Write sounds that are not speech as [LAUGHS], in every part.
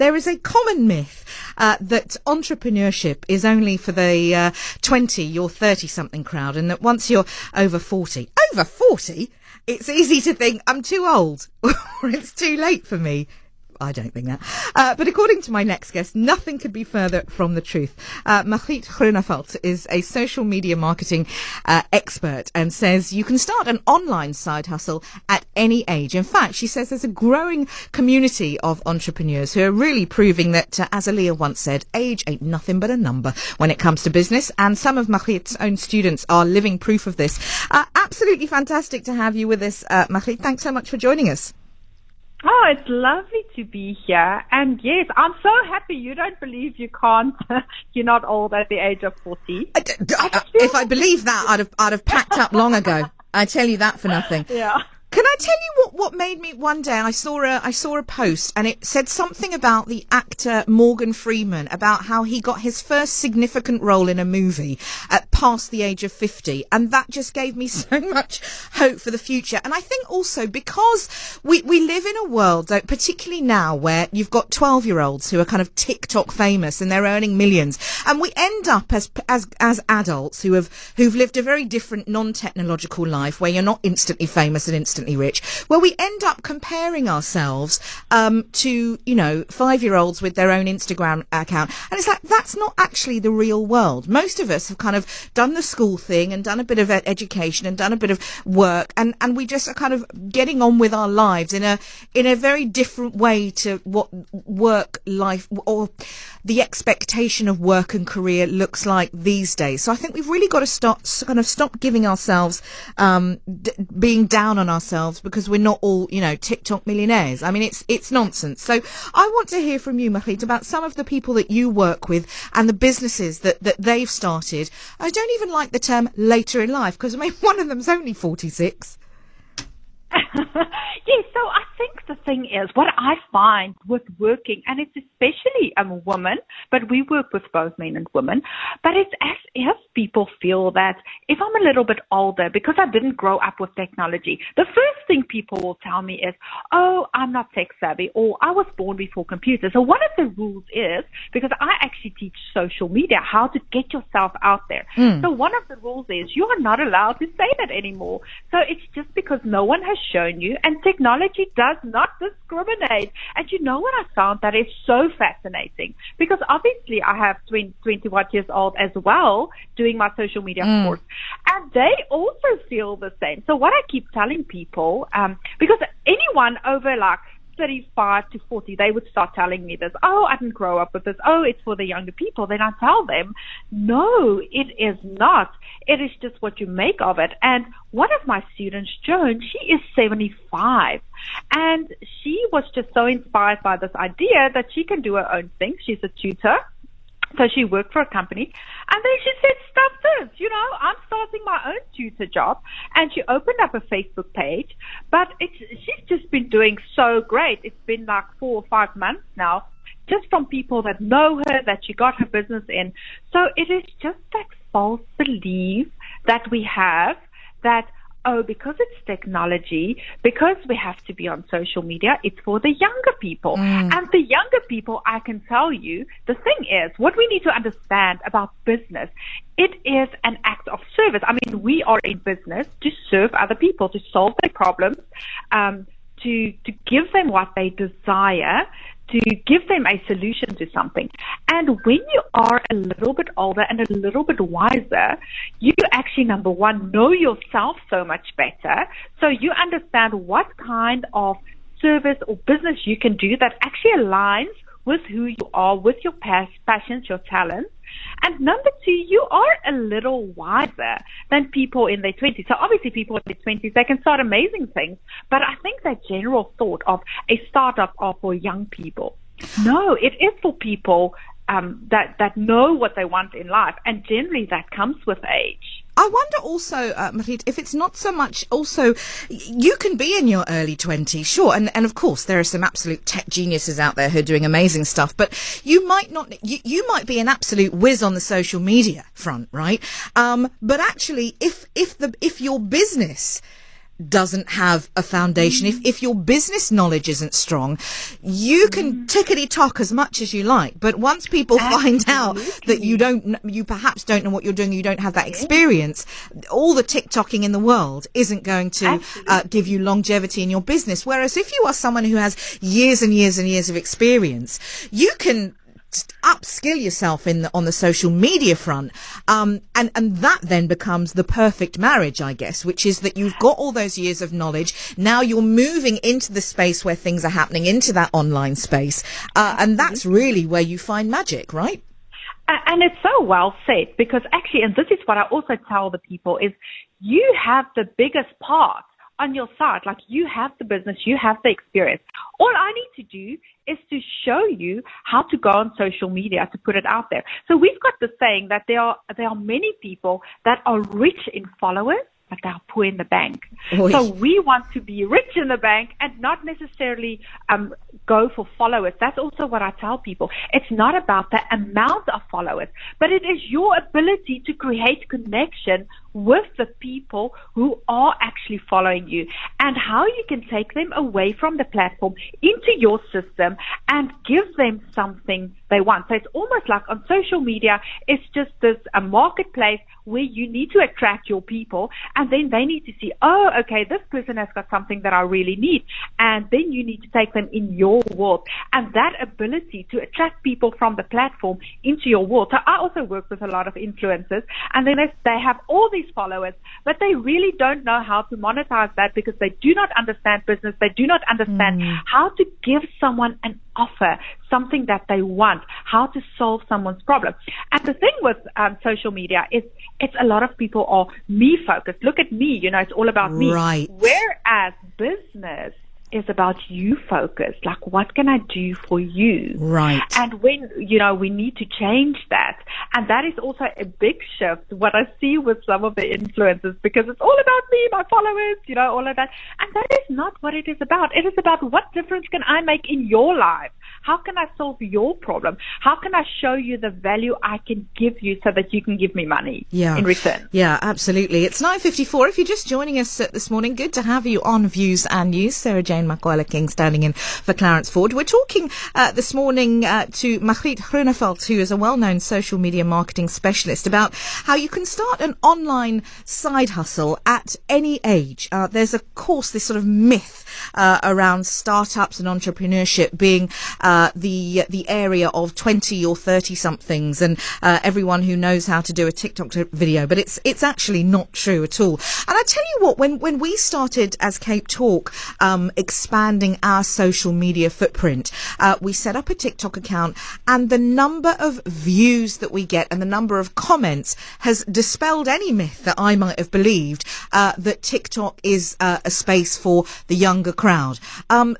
there is a common myth uh, that entrepreneurship is only for the uh, 20 or 30 something crowd, and that once you're over 40, over 40, it's easy to think I'm too old [LAUGHS] or it's too late for me. I don't think that. Uh, but according to my next guest, nothing could be further from the truth. Uh, Magriet Groenewald is a social media marketing uh, expert and says you can start an online side hustle at any age. In fact, she says there's a growing community of entrepreneurs who are really proving that, uh, as Aaliyah once said, age ain't nothing but a number when it comes to business. And some of Magriet's own students are living proof of this. Uh, absolutely fantastic to have you with us, uh, Magriet. Thanks so much for joining us. Oh, it's lovely to be here. And yes, I'm so happy you don't believe you can't, [LAUGHS] you're not old at the age of 40. I, I, if I believe that, I'd have, I'd have packed up long ago. I tell you that for nothing. Yeah. Can I tell you what, what made me one day I saw a I saw a post and it said something about the actor Morgan Freeman about how he got his first significant role in a movie at past the age of 50 and that just gave me [LAUGHS] so much hope for the future and I think also because we we live in a world particularly now where you've got 12 year olds who are kind of TikTok famous and they're earning millions and we end up as as as adults who have who've lived a very different non-technological life where you're not instantly famous and instantly instantly rich, where we end up comparing ourselves um, to, you know, five year olds with their own Instagram account. And it's like, that's not actually the real world. Most of us have kind of done the school thing and done a bit of education and done a bit of work and, and we just are kind of getting on with our lives in a, in a very different way to what work life or the expectation of work and career looks like these days. So I think we've really got to start, kind of stop giving ourselves, um, d- being down on ourselves because we're not all, you know, TikTok millionaires. I mean, it's it's nonsense. So I want to hear from you, Magriet, about some of the people that you work with and the businesses that, that they've started. I don't even like the term later in life because I mean, [LAUGHS] one of them's only 46. [LAUGHS] yes, so I think the thing is, what I find with working, and it's especially a woman, but we work with both men and women, but it's as if people feel that if I'm a little bit older, because I didn't grow up with technology, the first thing people will tell me is, oh, I'm not tech savvy, or I was born before computers. So one of the rules is, because I actually teach social media, how to get yourself out there. Mm. So one of the rules is you are not allowed to say that anymore. So it's just because no one has shown you, and technology does not discriminate. And you know what I found that is so fascinating? Because obviously I have 20, 21 years old as well doing my social media mm. course, and they also feel the same. So what I keep telling people, um, because anyone over like 35 to 40, they would start telling me this. Oh, I didn't grow up with this. Oh, it's for the younger people. Then I tell them, no, it is not. It is just what you make of it. And one of my students, Joan, she is 75 and she was just so inspired by this idea that she can do her own thing. She's a tutor so she worked for a company and then she said, stuff this, you know, I'm starting my own tutor job. And she opened up a Facebook page, but it's, she's just been doing so great. It's been like four or five months now just from people that know her, that she got her business in. So it is just that false belief that we have that oh, because it's technology, because we have to be on social media, it's for the younger people. Mm. And the younger people, I can tell you, the thing is, what we need to understand about business, it is an act of service. I mean, we are in business to serve other people, to solve their problems, um, to, to give them what they desire, to give them a solution to something. And when you are a little bit older and a little bit wiser, you actually, number one, know yourself so much better. So you understand what kind of service or business you can do that actually aligns with who you are, with your passions, your talents. And number two, you are a little wiser than people in their 20s. So obviously people in their 20s, they can start amazing things. But I think that general thought of a startup are for young people. No, it is for people um, that, that know what they want in life. And generally that comes with age. I wonder also, uh, Magriet, if it's not so much also, you can be in your early 20s, sure. And, and of course, there are some absolute tech geniuses out there who are doing amazing stuff, but you might not, you, you might be an absolute whiz on the social media front, right? Um, but actually, if, if the, if your business doesn't have a foundation, if, if your business knowledge isn't strong, you can mm. tickety talk as much as you like. But once people Absolutely. [LAUGHS] find out that you don't, you perhaps don't know what you're doing, you don't have that experience, all the TikToking in the world isn't going to uh, give you longevity in your business. Whereas if you are someone who has years and years and years of experience, you can upskill yourself in the, on the social media front, um, and and that then becomes the perfect marriage, I guess, which is that you've got all those years of knowledge. Now you're moving into the space where things are happening, into that online space, uh, and that's really where you find magic, right? And it's so well said because actually, and this is what I also tell the people is you have the biggest part on your side. Like you have the business, you have the experience. All I need to do is to show you how to go on social media to put it out there. So we've got the saying that there are there are many people that are rich in followers but they are poor in the bank. Oy. So we want to be rich in the bank and not necessarily um, go for followers. That's also what I tell people. It's not about the amount of followers, but it is your ability to create connection with the people who are actually following you and how you can take them away from the platform into your system and give them something they want. So it's almost like on social media, it's just this a marketplace where you need to attract your people and then they need to see, oh, okay, this person has got something that I really need. And then you need to take them in your world and that ability to attract people from the platform into your world. So I also work with a lot of influencers and then they have all these these followers, but they really don't know how to monetize that because they do not understand business. They do not understand mm. how to give someone an offer, something that they want, how to solve someone's problem. And the thing with um, social media is it's a lot of people are me focused. Look at me, you know, it's all about me. Right. Whereas business is about you focused. Like, what can I do for you? Right. And when, you know, we need to change that. And that is also a big shift, what I see with some of the influencers, because it's all about me, my followers, you know, all of that. And that is not what it is about. It is about what difference can I make in your life? How can I solve your problem? How can I show you the value I can give you so that you can give me money yeah. in return? Yeah, absolutely. It's 9.54. If you're just joining us uh, this morning, good to have you on Views and News. Sara-Jayne Makwala King standing in for Clarence Ford. We're talking uh, this morning uh, to Magriet Groenewald, who is a well-known social media marketing specialist, about how you can start an online side hustle at any age. Uh, there's, of course, this sort of myth uh, around startups and entrepreneurship being uh, the the area of 20 or 30 somethings and uh, everyone who knows how to do a TikTok video. But it's it's actually not true at all. And I tell you what, when when we started as Cape Talk um, expanding our social media footprint, uh, we set up a TikTok account, and the number of views that we get and the number of comments has dispelled any myth that I might have believed uh, that TikTok is uh, a space for the younger crowd. Um,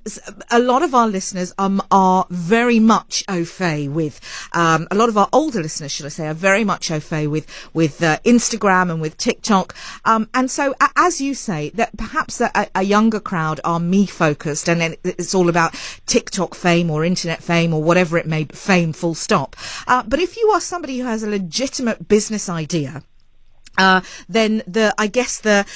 a lot of our listeners um, are very much au fait with, um, a lot of our older listeners, should I say, are very much au fait with, with uh, Instagram and with TikTok. Um, and so, as you say, that perhaps a, a younger crowd are me focused and then it's all about TikTok fame or internet fame or whatever it may be, fame full stop. Uh, but if you are somebody who has a legitimate business idea, uh, then the I guess the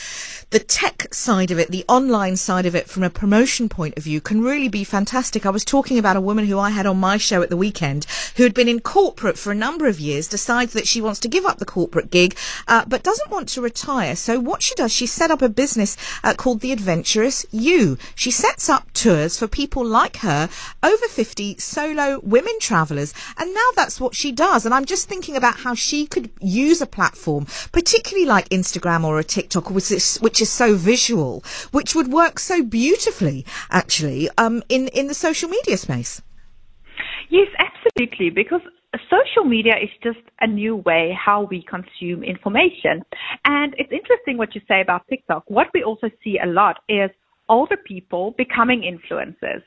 the tech side of it, the online side of it, from a promotion point of view, can really be fantastic. I was talking about a woman who I had on my show at the weekend who had been in corporate for a number of years, decides that she wants to give up the corporate gig, uh, but doesn't want to retire. So what she does, she set up a business uh, called The Adventurous You. She sets up tours for people like her, over 50 solo women travelers, and now that's what she does. And I'm just thinking about how she could use a platform, particularly like Instagram or a TikTok, which is, which is so visual, which would work so beautifully, actually, um, in, in the social media space. Yes, absolutely, because social media is just a new way how we consume information. And it's interesting what you say about TikTok. What we also see a lot is older people becoming influencers.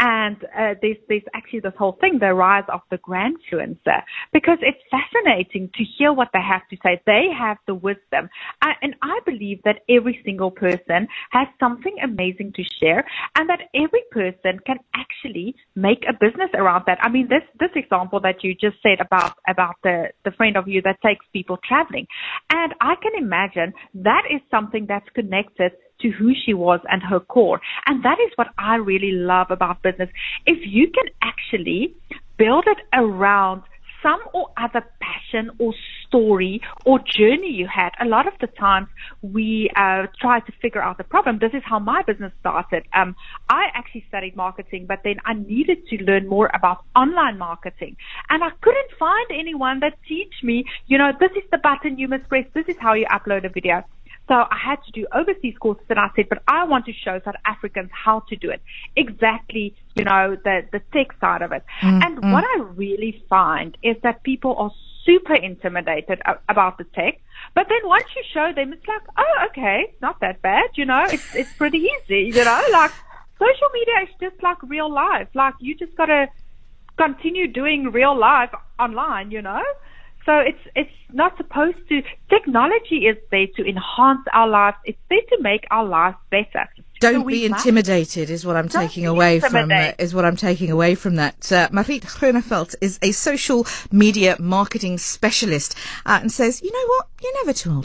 And uh, there's, there's actually this whole thing, the rise of the grandfluencer, because it's fascinating to hear what they have to say. They have the wisdom. Uh, and I believe that every single person has something amazing to share and that every person can actually make a business around that. I mean, this, this example that you just said about, about the, the friend of you that takes people traveling. And I can imagine that is something that's connected to who she was and her core. And that is what I really love about business. If you can actually build it around some or other passion or story or journey you had. A lot of the times we uh, try to figure out the problem. This is how my business started. Um, I actually studied marketing, but then I needed to learn more about online marketing, and I couldn't find anyone that teach me. You know, this is the button you must press. This is how you upload a video. So I had to do overseas courses and I said, but I want to show South Africans how to do it. Exactly, you know, the, the tech side of it. Mm, and mm. what I really find is that people are super intimidated about the tech. But then once you show them, it's like, oh, okay, not that bad, you know, it's, it's pretty easy, you know, like social media is just like real life. Like you just gotta continue doing real life online, you know? So it's it's not supposed to. Technology is there to enhance our lives. It's there to make our lives better. Don't so be intimidated, is what I'm taking away from. Uh, is what I'm taking away from that. Uh, Magriet Groenewald is a social media marketing specialist uh, and says, you know what, you're never too old